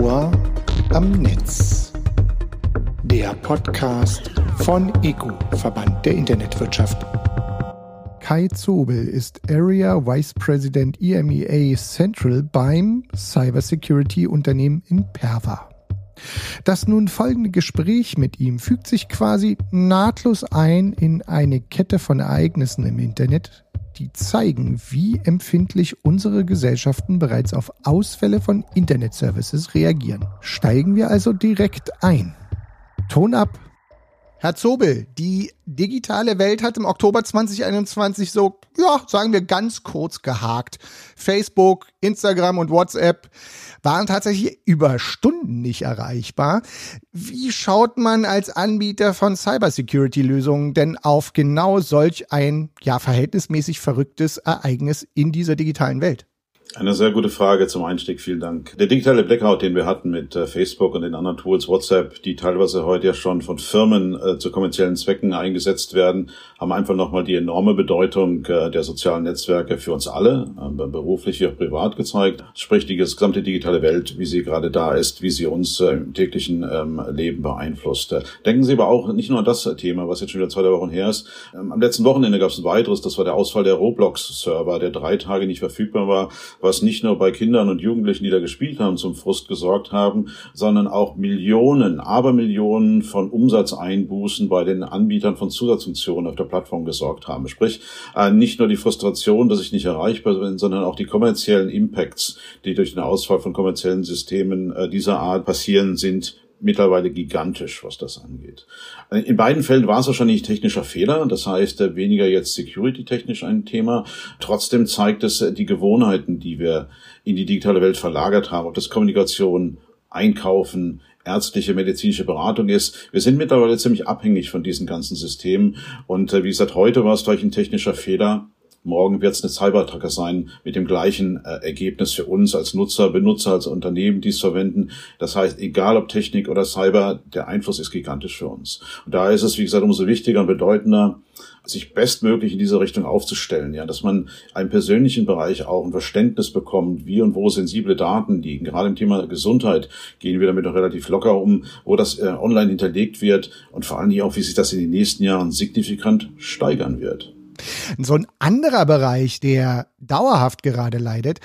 Ohr am Netz. Der Podcast von EGU, Verband der Internetwirtschaft. Kai Zobel ist Area Vice President EMEA Central beim Cybersecurity Unternehmen in Perva. Das nun folgende Gespräch mit ihm fügt sich quasi nahtlos ein in eine Kette von Ereignissen im Internet, die zeigen, wie empfindlich unsere Gesellschaften bereits auf Ausfälle von Internetservices reagieren. Steigen wir also direkt ein. Ton ab. Herr Zobel, die digitale Welt hat im Oktober 2021 so, ja, sagen wir ganz kurz gehakt. Facebook, Instagram und WhatsApp waren tatsächlich über Stunden nicht erreichbar. Wie schaut man als Anbieter von Cybersecurity-Lösungen denn auf genau solch ein, ja, verhältnismäßig verrücktes Ereignis in dieser digitalen Welt? Eine sehr gute Frage zum Einstieg. Vielen Dank. Der digitale Blackout, den wir hatten mit äh, Facebook und den anderen Tools, WhatsApp, die teilweise heute ja schon von Firmen äh, zu kommerziellen Zwecken eingesetzt werden, haben einfach nochmal die enorme Bedeutung äh, der sozialen Netzwerke für uns alle, beruflich wie auch privat gezeigt. Sprich, die gesamte digitale Welt, wie sie gerade da ist, wie sie uns im täglichen ähm, Leben beeinflusst. Denken Sie aber auch nicht nur an das Thema, was jetzt schon wieder zwei Wochen her ist. Ähm, am letzten Wochenende gab es ein weiteres, das war der Ausfall der Roblox-Server, der drei Tage nicht verfügbar war was nicht nur bei Kindern und Jugendlichen, die da gespielt haben, zum Frust gesorgt haben, sondern auch Millionen, Abermillionen von Umsatzeinbußen bei den Anbietern von Zusatzfunktionen auf der Plattform gesorgt haben. Sprich, äh, nicht nur die Frustration, dass ich nicht erreichbar bin, sondern auch die kommerziellen Impacts, die durch den Ausfall von kommerziellen Systemen äh, dieser Art passieren, sind mittlerweile gigantisch, was das angeht. In beiden Fällen war es wahrscheinlich technischer Fehler, das heißt äh, weniger jetzt security-technisch ein Thema. Trotzdem zeigt es äh, die Gewohnheiten, die wir in die digitale Welt verlagert haben, ob das Kommunikation, Einkaufen, ärztliche, medizinische Beratung ist. Wir sind mittlerweile ziemlich abhängig von diesen ganzen Systemen. Und äh, wie gesagt, heute war es durch ein technischer Fehler Morgen wird es eine Cyberattacke sein mit dem gleichen äh, Ergebnis für uns als Nutzer, Benutzer, als Unternehmen, die es verwenden. Das heißt, egal ob Technik oder Cyber, der Einfluss ist gigantisch für uns. Und da ist es, wie gesagt, umso wichtiger und bedeutender, sich bestmöglich in diese Richtung aufzustellen, ja, dass man einen persönlichen Bereich auch ein Verständnis bekommt, wie und wo sensible Daten liegen. Gerade im Thema Gesundheit gehen wir damit noch relativ locker um, wo das äh, online hinterlegt wird und vor allen Dingen auch, wie sich das in den nächsten Jahren signifikant steigern wird. So ein anderer Bereich, der dauerhaft gerade leidet,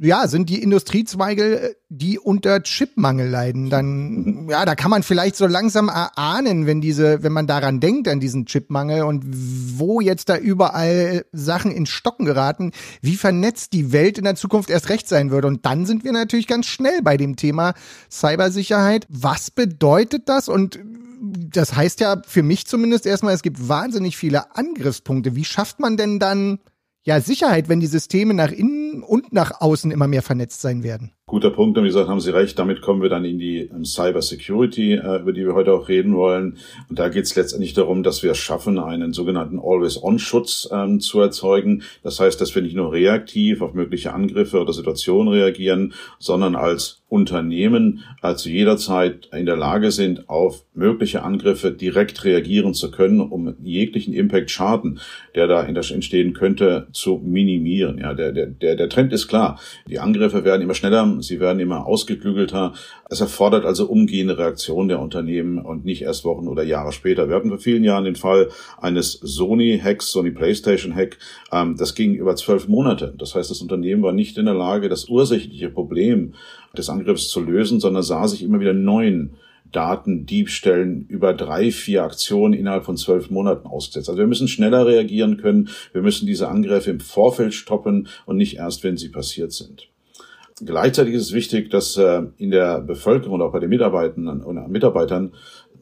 ja, sind die Industriezweige, die unter Chipmangel leiden. Dann, ja, da kann man vielleicht so langsam erahnen, wenn diese, wenn man daran denkt, an diesen Chipmangel und wo jetzt da überall Sachen in Stocken geraten, wie vernetzt die Welt in der Zukunft erst recht sein würde. Und dann sind wir natürlich ganz schnell bei dem Thema Cybersicherheit. Was bedeutet das und das heißt ja für mich zumindest erstmal, es gibt wahnsinnig viele Angriffspunkte. Wie schafft man denn dann ja Sicherheit, wenn die Systeme nach innen und nach außen immer mehr vernetzt sein werden? Guter Punkt, und wie gesagt, haben Sie recht, damit kommen wir dann in die ähm, Cyber Security, äh, über die wir heute auch reden wollen. Und da geht es letztendlich darum, dass wir es schaffen, einen sogenannten Always-On-Schutz ähm, zu erzeugen. Das heißt, dass wir nicht nur reaktiv auf mögliche Angriffe oder Situationen reagieren, sondern als Unternehmen äh, zu jeder Zeit in der Lage sind, auf mögliche Angriffe direkt reagieren zu können, um jeglichen Impact-Schaden, der da entstehen könnte, zu minimieren. Ja, der, der, der Trend ist klar. Die Angriffe werden immer schneller, sie werden immer ausgeklügelter. Es erfordert also umgehende Reaktion der Unternehmen und nicht erst Wochen oder Jahre später. Wir hatten vor vielen Jahren den Fall eines Sony-Hacks, Sony PlayStation-Hack. Ähm, das ging über zwölf Monate. Das heißt, das Unternehmen war nicht in der Lage, das ursächliche Problem des Angriffs zu lösen, sondern sah sich immer wieder neuen Datendiebstellen über drei, vier Aktionen innerhalb von zwölf Monaten ausgesetzt. Also wir müssen schneller reagieren können. Wir müssen diese Angriffe im Vorfeld stoppen und nicht erst, wenn sie passiert sind. Gleichzeitig ist es wichtig, dass äh, in der Bevölkerung und auch bei den Mitarbeitern und Mitarbeitern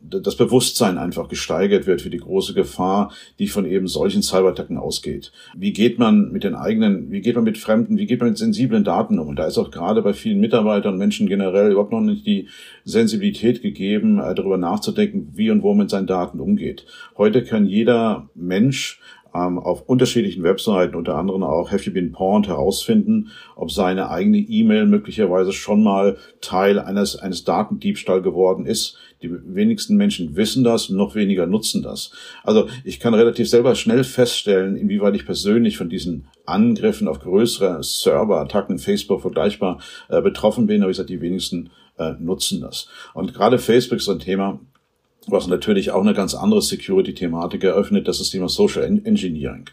das Bewusstsein einfach gesteigert wird für die große Gefahr, die von eben solchen Cyberattacken ausgeht. Wie geht man mit den eigenen, wie geht man mit fremden, wie geht man mit sensiblen Daten um? Und da ist auch gerade bei vielen Mitarbeitern und Menschen generell überhaupt noch nicht die Sensibilität gegeben, äh, darüber nachzudenken, wie und wo man mit seinen Daten umgeht. Heute kann jeder Mensch ähm, auf unterschiedlichen Webseiten, unter anderem auch Have You Been Pawned, herausfinden, ob seine eigene E-Mail möglicherweise schon mal Teil eines, eines Datendiebstahl geworden ist. Die wenigsten Menschen wissen das, noch weniger nutzen das. Also ich kann relativ selber schnell feststellen, inwieweit ich persönlich von diesen Angriffen auf größere Server, Attacken, Facebook vergleichbar äh, betroffen bin. Aber ich sage, die wenigsten äh, nutzen das. Und gerade Facebook ist ein Thema, was natürlich auch eine ganz andere Security-Thematik eröffnet, das ist das Thema Social Engineering.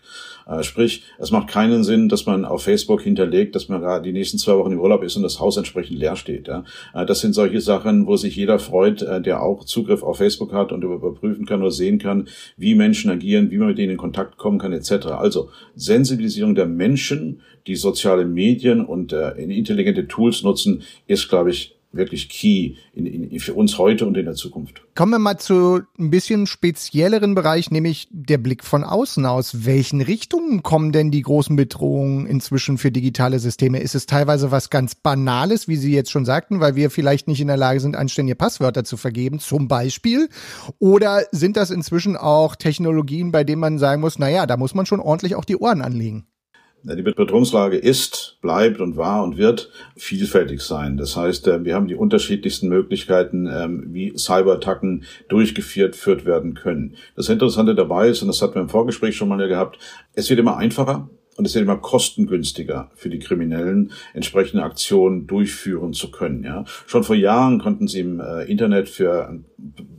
Äh, sprich, es macht keinen Sinn, dass man auf Facebook hinterlegt, dass man da die nächsten zwei Wochen im Urlaub ist und das Haus entsprechend leer steht. Äh, das sind solche Sachen, wo sich jeder freut, äh, der auch Zugriff auf Facebook hat und überprüfen kann oder sehen kann, wie Menschen agieren, wie man mit denen in Kontakt kommen kann, etc. Also Sensibilisierung der Menschen, die soziale Medien und intelligente Tools nutzen, ist, glaube ich, wirklich key in, in, für uns heute und in der Zukunft. Kommen wir mal zu ein bisschen spezielleren Bereich, nämlich der Blick von außen aus. Welchen Richtungen kommen denn die großen Bedrohungen inzwischen für digitale Systeme? Ist es teilweise was ganz Banales, wie Sie jetzt schon sagten, weil wir vielleicht nicht in der Lage sind, anständige Passwörter zu vergeben, zum Beispiel? Oder sind das inzwischen auch Technologien, bei denen man sagen muss, naja, da muss man schon ordentlich auch die Ohren anlegen? Die Bedrohungslage ist, bleibt und war und wird vielfältig sein. Das heißt, äh, wir haben die unterschiedlichsten Möglichkeiten, ähm, wie Cyberattacken durchgeführt werden können. Das Interessante dabei ist, und das hatten wir im Vorgespräch schon mal gehabt, es wird immer einfacher, und es wird immer kostengünstiger für die Kriminellen, entsprechende Aktionen durchführen zu können. Ja. Schon vor Jahren konnten sie im äh, Internet für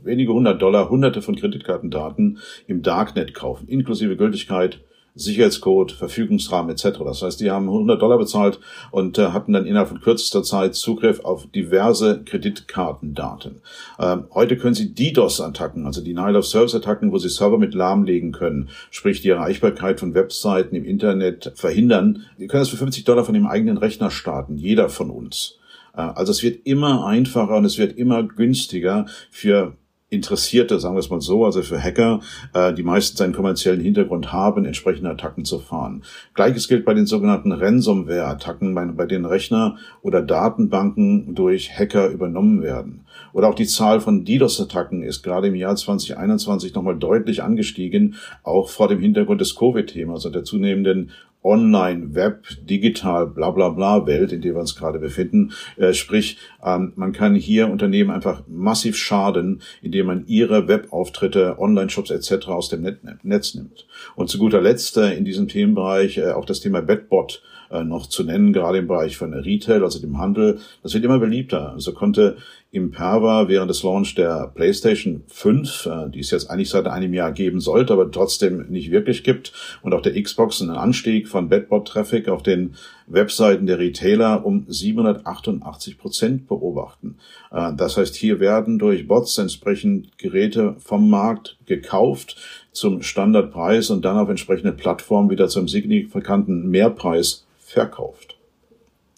wenige hundert Dollar hunderte von Kreditkartendaten im Darknet kaufen, inklusive Gültigkeit Sicherheitscode, Verfügungsrahmen etc. Das heißt, die haben 100 Dollar bezahlt und äh, hatten dann innerhalb von kürzester Zeit Zugriff auf diverse Kreditkartendaten. Ähm, heute können sie DDoS-Attacken, also Denial-of-Service-Attacken, wo sie Server mit lahmlegen können, sprich die Erreichbarkeit von Webseiten im Internet verhindern. Die können das für 50 Dollar von dem eigenen Rechner starten, jeder von uns. Äh, also es wird immer einfacher und es wird immer günstiger für Interessierte, sagen wir es mal so, also für Hacker, äh, die meistens einen kommerziellen Hintergrund haben, entsprechende Attacken zu fahren. Gleiches gilt bei den sogenannten Ransomware-Attacken, bei, bei denen Rechner oder Datenbanken durch Hacker übernommen werden. Oder auch die Zahl von DDoS-Attacken ist gerade im Jahr 2021 nochmal deutlich angestiegen, auch vor dem Hintergrund des Covid-Themas und der zunehmenden Online, Web, Digital, bla bla bla Welt, in der wir uns gerade befinden. Äh, sprich, ähm, man kann hier Unternehmen einfach massiv schaden, indem man ihre Webauftritte, Online-Shops etc. aus dem Net Netz nimmt. Und zu guter Letzt äh, in diesem Themenbereich äh, auch das Thema Bedbot äh, noch zu nennen, gerade im Bereich von Retail, also dem Handel. Das wird immer beliebter. Also konnte Imperva während des Launch der PlayStation 5, äh, die es jetzt eigentlich seit einem Jahr geben sollte, aber trotzdem nicht wirklich gibt, und auch der Xbox einen Anstieg von Bedbot-Traffic auf den Webseiten der Retailer um 788 Prozent beobachten. Äh, das heißt, hier werden durch Bots entsprechend Geräte vom Markt gekauft zum Standardpreis und dann auf entsprechende Plattformen wieder zum signifikanten Mehrpreis verkauft.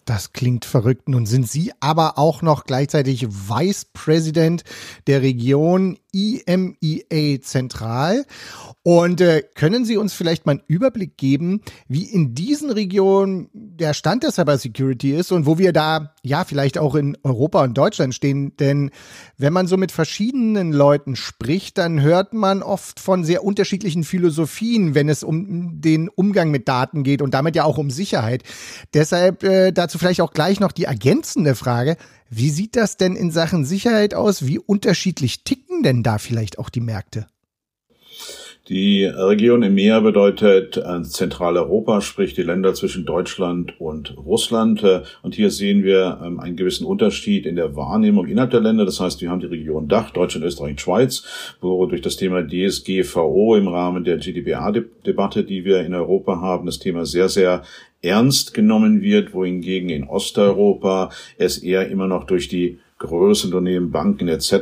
Das klingt verrückt. Nun sind Sie aber auch noch gleichzeitig Vice President der Region IMEA Zentral. Und äh, können Sie uns vielleicht mal einen Überblick geben, wie in diesen Regionen der Stand der Cybersecurity ist und wo wir da ja vielleicht auch in Europa und Deutschland stehen? Denn wenn man so mit verschiedenen Leuten spricht, dann hört man oft von sehr unterschiedlichen Philosophien, wenn es um den Umgang mit Daten geht und damit ja auch um Sicherheit. Deshalb äh, dazu vielleicht auch gleich noch die ergänzende Frage. Wie sieht das denn in Sachen Sicherheit aus? Wie unterschiedlich ticken denn da vielleicht auch die Märkte? Die Region EMEA bedeutet äh, Zentraleuropa, sprich die Länder zwischen Deutschland und Russland. Äh, und hier sehen wir ähm, einen gewissen Unterschied in der Wahrnehmung innerhalb der Länder. Das heißt, wir haben die Region Dach, Deutschland, Österreich Schweiz, wo durch das Thema DSGVO im Rahmen der GDPR-Debatte, die wir in Europa haben, das Thema sehr, sehr ernst genommen wird, wohingegen in Osteuropa es eher immer noch durch die größeren Unternehmen, Banken etc.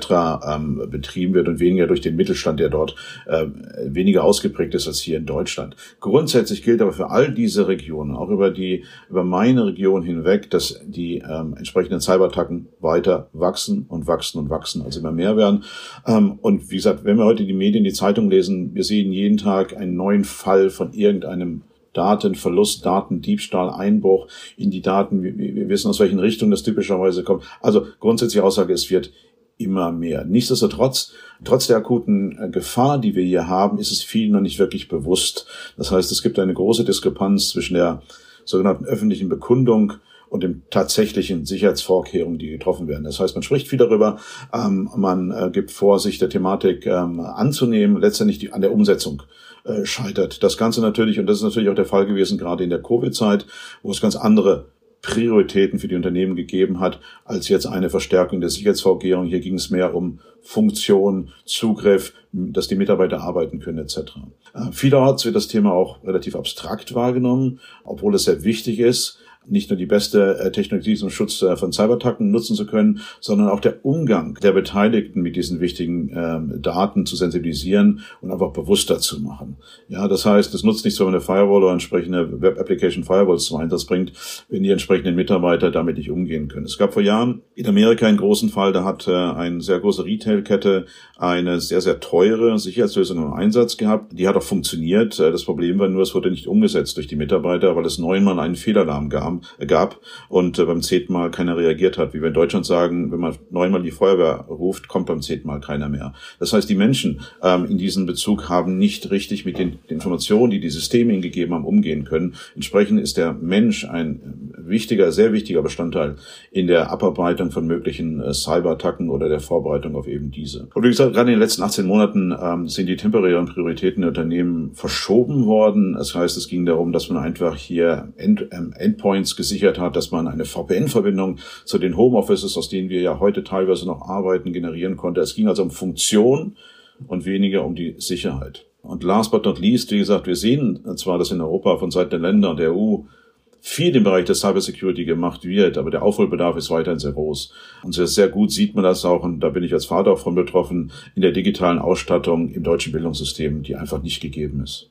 Ähm, betrieben wird und weniger durch den Mittelstand, der dort äh, weniger ausgeprägt ist als hier in Deutschland. Grundsätzlich gilt aber für all diese Regionen, auch über die über meine Region hinweg, dass die ähm, entsprechenden Cyberattacken weiter wachsen und wachsen und wachsen, also immer mehr werden. Ähm, und wie gesagt, wenn wir heute die Medien, die Zeitung lesen, wir sehen jeden Tag einen neuen Fall von irgendeinem Datenverlust, Datendiebstahl, Einbruch in die Daten. Wir, wir wissen, aus welchen Richtungen das typischerweise kommt. Also grundsätzliche Aussage, es wird immer mehr. Nichtsdestotrotz, trotz der akuten äh, Gefahr, die wir hier haben, ist es vielen noch nicht wirklich bewusst. Das heißt, es gibt eine große Diskrepanz zwischen der sogenannten öffentlichen Bekundung und dem tatsächlichen Sicherheitsvorkehrungen, die getroffen werden. Das heißt, man spricht viel darüber, ähm, man äh, gibt vor, sich der Thematik ähm, anzunehmen, letztendlich die, an der Umsetzung äh, scheitert. Das Ganze natürlich, und das ist natürlich auch der Fall gewesen, gerade in der Covid-Zeit, wo es ganz andere Prioritäten für die Unternehmen gegeben hat, als jetzt eine Verstärkung der Sicherheitsvorkehrungen. Hier ging es mehr um Funktion, Zugriff, dass die Mitarbeiter arbeiten können etc. Äh, vielerorts wird das Thema auch relativ abstrakt wahrgenommen, obwohl es sehr wichtig ist nicht nur die beste äh, Technologie zum Schutz äh, von Cyberattacken nutzen zu können, sondern auch der Umgang der Beteiligten mit diesen wichtigen ähm, Daten zu sensibilisieren und einfach bewusster zu machen. Ja, das heißt, es nutzt nichts, wenn man eine Firewall oder entsprechende Web Application Firewalls zum Einsatz bringt, wenn die entsprechenden Mitarbeiter damit nicht umgehen können. Es gab vor Jahren in Amerika einen großen Fall, da hat äh, eine sehr große Retail-Kette eine sehr, sehr teure Sicherheitslösung im Einsatz gehabt. Die hat auch funktioniert. Das Problem war nur, es wurde nicht umgesetzt durch die Mitarbeiter, weil es neunmal einen Fehlalarm gab gab und äh, beim zehnten Mal keiner reagiert hat. Wie wir in Deutschland sagen, wenn man neunmal die Feuerwehr ruft, kommt beim zehnten Mal keiner mehr. Das heißt, die Menschen ähm, in diesem Bezug haben nicht richtig mit den, den Informationen, die die Systeme ihnen gegeben haben, umgehen können. Entsprechend ist der Mensch ein wichtiger, sehr wichtiger Bestandteil in der Abarbeitung von möglichen äh, Cyberattacken oder der Vorbereitung auf eben diese. Und wie gesagt, gerade in den letzten 18 Monaten ähm, sind die temporären Prioritäten der Unternehmen verschoben worden. Das heißt, es ging darum, dass man einfach hier End, ähm, Endpoints gesichert hat, dass man eine VPN-Verbindung zu den Homeoffices, aus denen wir ja heute teilweise noch arbeiten, generieren konnte. Es ging also um Funktion und weniger um die Sicherheit. Und last but not least, wie gesagt, wir sehen zwar, dass in Europa von Seiten der Länder und der EU viel im Bereich der Cybersecurity gemacht wird, aber der Aufholbedarf ist weiterhin sehr groß. Und sehr, sehr gut sieht man das auch, und da bin ich als Vater auch von betroffen, in der digitalen Ausstattung im deutschen Bildungssystem, die einfach nicht gegeben ist.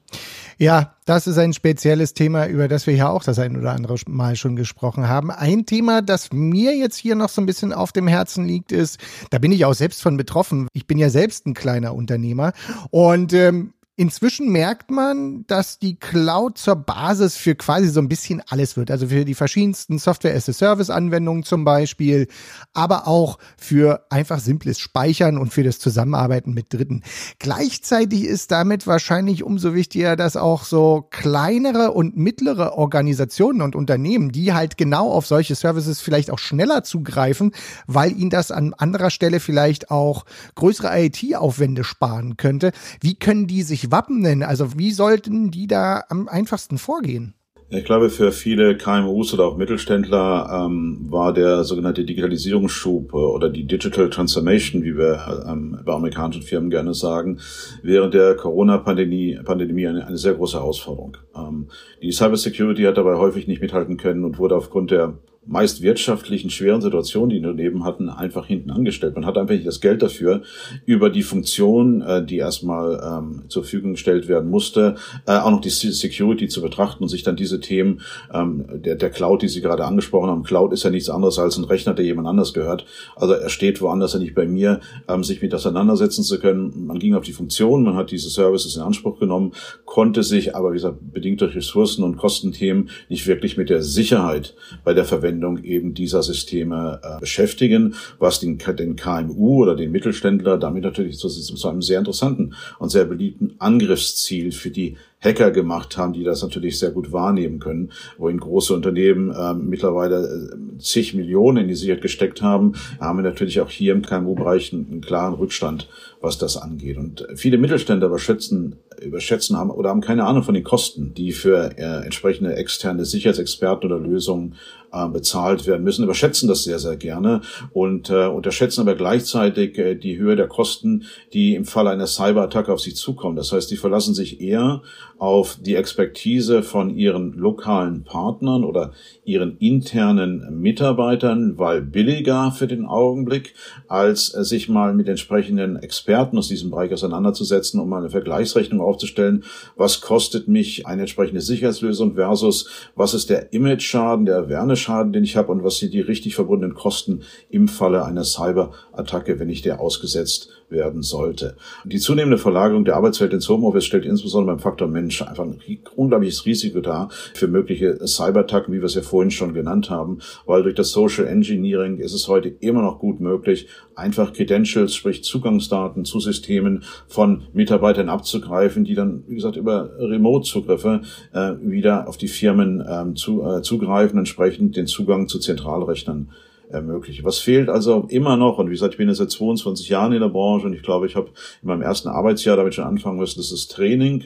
Ja, das ist ein spezielles Thema, über das wir ja auch das ein oder andere Mal schon gesprochen haben. Ein Thema, das mir jetzt hier noch so ein bisschen auf dem Herzen liegt, ist, da bin ich auch selbst von betroffen. Ich bin ja selbst ein kleiner Unternehmer und ähm, Inzwischen merkt man, dass die Cloud zur Basis für quasi so ein bisschen alles wird. Also für die verschiedensten Software-as-a-Service-Anwendungen zum Beispiel, aber auch für einfach simples Speichern und für das Zusammenarbeiten mit Dritten. Gleichzeitig ist damit wahrscheinlich umso wichtiger, dass auch so kleinere und mittlere Organisationen und Unternehmen, die halt genau auf solche Services vielleicht auch schneller zugreifen, weil ihnen das an anderer Stelle vielleicht auch größere IT-Aufwände sparen könnte. Wie können die sich wappnen? Also wie sollten die da am einfachsten vorgehen? Ich glaube, für viele KMUs oder auch Mittelständler ähm, war der sogenannte Digitalisierungsschub äh, oder die Digital Transformation, wie wir ähm, bei amerikanischen Firmen gerne sagen, während der Corona-Pandemie Pandemie eine, eine sehr große Herausforderung. Ähm, die Cybersecurity hat dabei häufig nicht mithalten können und wurde aufgrund der meist wirtschaftlichen schweren Situationen, die Unternehmen hatten, einfach hinten angestellt. Man hat einfach nicht das Geld dafür, über die Funktion, äh, die erstmal ähm, zur Verfügung gestellt werden musste, äh, auch noch die Security zu betrachten und sich dann diese Themen ähm, der, der Cloud, die Sie gerade angesprochen haben, Cloud ist ja nichts anderes als ein Rechner, der jemand anders gehört. Also er steht woanders, ja nicht bei mir, ähm, sich mit auseinandersetzen zu können. Man ging auf die Funktion, man hat diese Services in Anspruch genommen, konnte sich aber, wie gesagt, bedingt durch Ressourcen und Kostenthemen nicht wirklich mit der Sicherheit bei der Verwendung Anwendung eben dieser Systeme äh, beschäftigen, was den, den KMU oder den Mittelständler damit natürlich zu, zu einem sehr interessanten und sehr beliebten Angriffsziel für die Hacker gemacht haben, die das natürlich sehr gut wahrnehmen können, wohin große Unternehmen äh, mittlerweile zig Millionen in die Sicherheit gesteckt haben, haben wir natürlich auch hier im KMU-Bereich einen, einen, klaren Rückstand, was das angeht. Und viele Mittelständler überschätzen, überschätzen haben oder haben keine Ahnung von den Kosten, die für äh, entsprechende externe Sicherheitsexperten oder Lösungen äh, bezahlt werden müssen, überschätzen das sehr, sehr gerne und äh, unterschätzen aber gleichzeitig äh, die Höhe der Kosten, die im Falle einer Cyberattacke auf sie zukommen. Das heißt, die verlassen sich eher auf die Expertise von ihren lokalen Partnern oder ihren internen Mitarbeitern, weil billiger für den Augenblick, als äh, sich mal mit entsprechenden Experten aus diesem Bereich auseinanderzusetzen, um mal eine Vergleichsrechnung aufzustellen. Was kostet mich eine entsprechende Sicherheitslösung versus was ist der Image-Schaden, der Werneschaden, den ich habe und was sind die richtig verbundenen Kosten im Falle einer Cyberattacke, wenn ich der ausgesetzt werden sollte. Die zunehmende Verlagerung der Arbeitswelt ins Homeoffice stellt insbesondere beim Faktor Mensch einfach ein unglaubliches Risiko dar für mögliche Cyberattacken, wie wir es ja vorhin schon genannt haben, weil durch das Social Engineering ist es heute immer noch gut möglich, einfach Credentials, sprich Zugangsdaten zu Systemen von Mitarbeitern abzugreifen, die dann, wie gesagt, über Remote-Zugriffe äh, wieder auf die Firmen ähm, zu, äh, zugreifen, entsprechend den Zugang zu Zentralrechnern ermöglichen. Was fehlt also immer noch, und wie gesagt, ich bin jetzt seit 22 Jahren in der Branche und ich glaube, ich habe in meinem ersten Arbeitsjahr damit schon anfangen müssen, das ist Training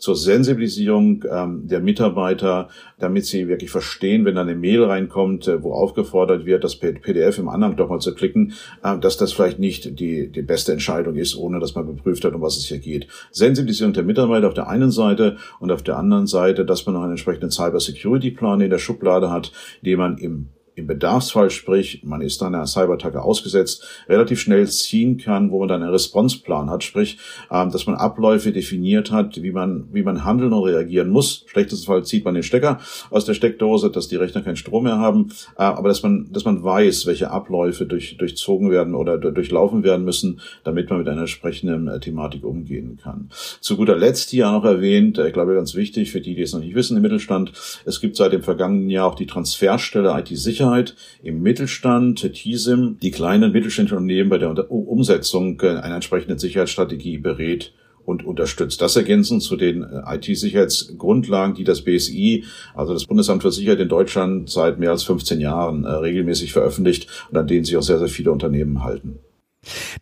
zur Sensibilisierung ähm, der Mitarbeiter, damit sie wirklich verstehen, wenn dann eine Mail reinkommt, äh, wo aufgefordert wird, das PDF im Anhang doch mal zu klicken, äh, dass das vielleicht nicht die, die beste Entscheidung ist, ohne dass man geprüft hat, um was es hier geht. Sensibilisierung der Mitarbeiter auf der einen Seite und auf der anderen Seite, dass man noch einen entsprechenden Cyber-Security-Plan in der Schublade hat, den man im im Bedarfsfall, sprich, man ist dann einer Cyberattacke ausgesetzt, relativ schnell ziehen kann, wo man dann einen Responseplan hat, sprich, ähm, dass man Abläufe definiert hat, wie man, wie man handeln und reagieren muss. Schlechtestens zieht man den Stecker aus der Steckdose, dass die Rechner keinen Strom mehr haben, äh, aber dass man, dass man weiß, welche Abläufe durch, durchzogen werden oder durchlaufen werden müssen, damit man mit einer entsprechenden äh, Thematik umgehen kann. Zu guter Letzt hier noch erwähnt, äh, ich glaube ganz wichtig für die, die es noch nicht wissen im Mittelstand, es gibt seit dem vergangenen Jahr auch die Transferstelle IT-Sicherheit Sicherheit im Mittelstand, TISIM, die kleinen mittelständischen Unternehmen bei der Umsetzung äh, einer entsprechenden Sicherheitsstrategie berät und unterstützt. Das ergänzend zu den äh, IT-Sicherheitsgrundlagen, die das BSI, also das Bundesamt für Sicherheit in Deutschland, seit mehr als 15 Jahren äh, regelmäßig veröffentlicht und an denen sich auch sehr, sehr viele Unternehmen halten.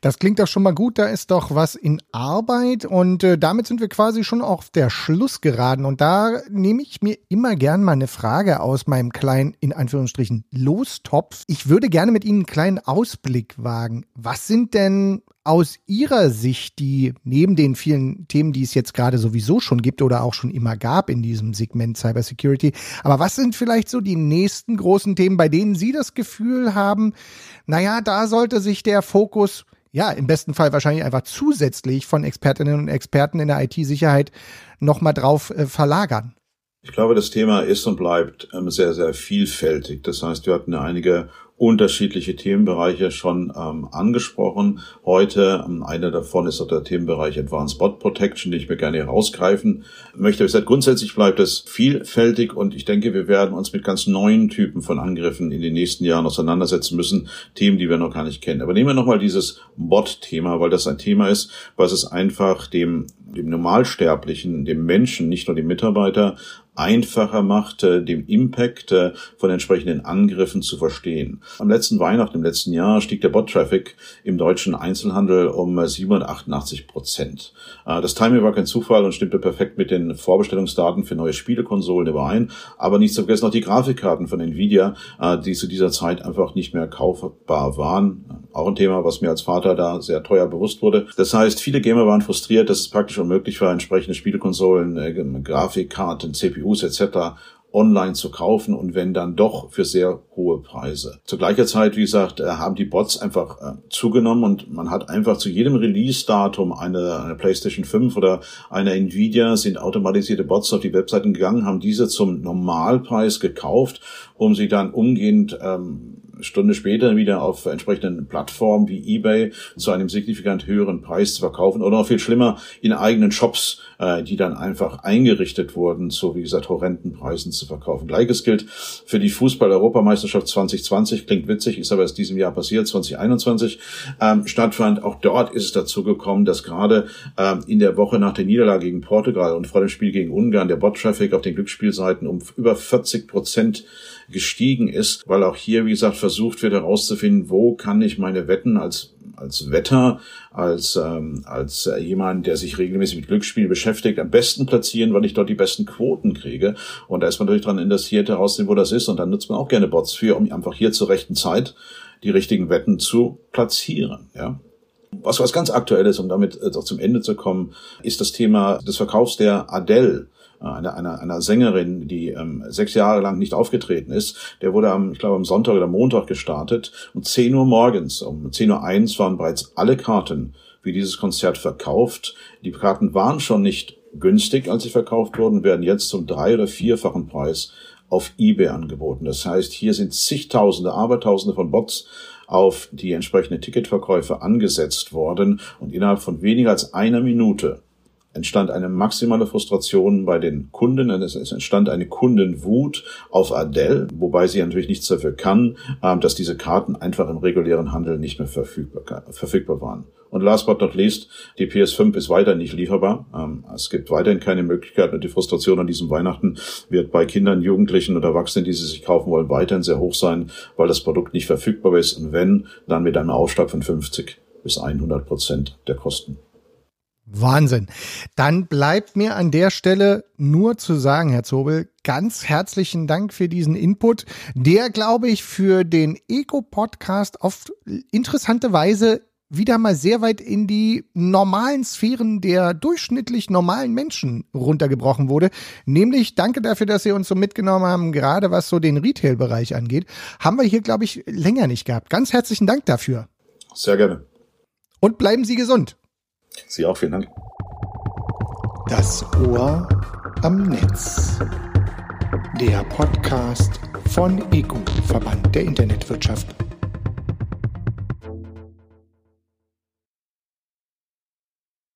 Das klingt doch schon mal gut, da ist doch was in Arbeit und äh, damit sind wir quasi schon auf der Schluss geraten und da nehme ich mir immer gern mal eine Frage aus meinem kleinen, in Anführungsstrichen, Lostopf. Ich würde gerne mit Ihnen einen kleinen Ausblick wagen. Was sind denn aus Ihrer Sicht die, neben den vielen Themen, die es jetzt gerade sowieso schon gibt oder auch schon immer gab in diesem Segment Cybersecurity, aber was sind vielleicht so die nächsten großen Themen, bei denen Sie das Gefühl haben, naja, da sollte sich der Fokus ja, im besten Fall wahrscheinlich einfach zusätzlich von Expertinnen und Experten in der IT-Sicherheit nochmal drauf äh, verlagern. Ich glaube, das Thema ist und bleibt ähm, sehr, sehr vielfältig. Das heißt, wir hatten einige unterschiedliche Themenbereiche schon ähm, angesprochen. Heute, ähm, einer davon ist der Themenbereich Advanced Bot Protection, den ich mir gerne herausgreifen möchte. Wie gesagt, grundsätzlich bleibt es vielfältig und ich denke, wir werden uns mit ganz neuen Typen von Angriffen in den nächsten Jahren auseinandersetzen müssen. Themen, die wir noch gar nicht kennen. Aber nehmen wir nochmal dieses Bot-Thema, weil das ein Thema ist, was es einfach dem, dem Normalsterblichen, dem Menschen, nicht nur dem Mitarbeiter, einfacher macht, äh, dem Impact äh, von entsprechenden Angriffen zu verstehen. Am letzten Weihnachten, im letzten Jahr, stieg der Bot-Traffic im deutschen Einzelhandel um 788 Prozent. Äh, das Timing war kein Zufall und stimmte perfekt mit den Vorbestellungsdaten für neue Spielekonsolen überein, aber nicht zu vergessen auch die Grafikkarten von Nvidia, die zu dieser Zeit einfach nicht mehr kaufbar waren. Auch ein Thema, was mir als Vater da sehr teuer bewusst wurde. Das heißt, viele Gamer waren frustriert, dass es praktisch unmöglich war, entsprechende Spielekonsolen, Grafikkarten, CPU CPUs etc. online zu kaufen und wenn dann doch für sehr hohe Preise. Zur gleichen Zeit, wie gesagt, äh, haben die Bots einfach äh, zugenommen und man hat einfach zu jedem Release-Datum eine, eine PlayStation 5 oder eine Nvidia sind automatisierte Bots auf die Webseiten gegangen, haben diese zum Normalpreis gekauft, um sie dann umgehend ähm, Stunde später wieder auf entsprechenden Plattformen wie eBay zu einem signifikant höheren Preis zu verkaufen oder noch viel schlimmer in eigenen Shops, äh, die dann einfach eingerichtet wurden, so wie gesagt horrenden Preisen zu verkaufen. Gleiches gilt für die Fußball-Europameisterschaft 2020, klingt witzig, ist aber erst diesem Jahr passiert, 2021 ähm, stattfand. Auch dort ist es dazu gekommen, dass gerade ähm, in der Woche nach der Niederlage gegen Portugal und vor dem Spiel gegen Ungarn der Bot-Traffic auf den Glücksspielseiten um über 40 Prozent gestiegen ist, weil auch hier, wie gesagt, versucht wird herauszufinden, wo kann ich meine Wetten als als Wetter, als, ähm, als äh, jemand, der sich regelmäßig mit Glücksspiel beschäftigt, am besten platzieren, weil ich dort die besten Quoten kriege. Und da ist man natürlich dran interessiert, herauszufinden, wo das ist. Und dann nutzt man auch gerne Bots für, um einfach hier zur rechten Zeit die richtigen Wetten zu platzieren. Ja. Was was ganz aktuell ist, um damit äh, zum Ende zu kommen, ist das Thema des Verkaufs der Adele einer, einer, einer Sängerin, die ähm, sechs Jahre lang nicht aufgetreten ist. Der wurde am, ich glaube, am Sonntag oder Montag gestartet. Um 10 Uhr morgens, um 10.01 Uhr eins waren bereits alle Karten für dieses Konzert verkauft. Die Karten waren schon nicht günstig, als sie verkauft wurden, werden jetzt zum drei- oder vierfachen Preis auf eBay angeboten. Das heißt, hier sind zigtausende, abertausende von Bots auf die entsprechende Ticketverkäufe angesetzt worden und innerhalb von weniger als einer Minute entstand eine maximale Frustration bei den Kunden, es entstand eine Kundenwut auf Adele, wobei sie natürlich nichts dafür kann, ähm, dass diese Karten einfach im regulären Handel nicht mehr verfügbar, verfügbar waren. Und last but not least, die PS5 ist weiter nicht lieferbar. Ähm, es gibt weiterhin keine Möglichkeit und die Frustration an diesem Weihnachten wird bei Kindern, Jugendlichen und Erwachsenen, die sie sich kaufen wollen, weiterhin sehr hoch sein, weil das Produkt nicht verfügbar ist und wenn, dann mit einem Aufschlag von 50 bis 100 Prozent der Kosten. Wahnsinn. Dann bleibt mir an der Stelle nur zu sagen, Herr Zobel, ganz herzlichen Dank für diesen Input, der, glaube ich, für den Eco-Podcast auf interessante Weise wieder mal sehr weit in die normalen Sphären der durchschnittlich normalen Menschen runtergebrochen wurde. Nämlich danke dafür, dass Sie uns so mitgenommen haben, gerade was so den Retail-Bereich angeht. Haben wir hier, glaube ich, länger nicht gehabt. Ganz herzlichen Dank dafür. Sehr gerne. Und bleiben Sie gesund. Sie auch, vielen Dank. Das Ohr am Netz. Der Podcast von EGU, Verband der Internetwirtschaft.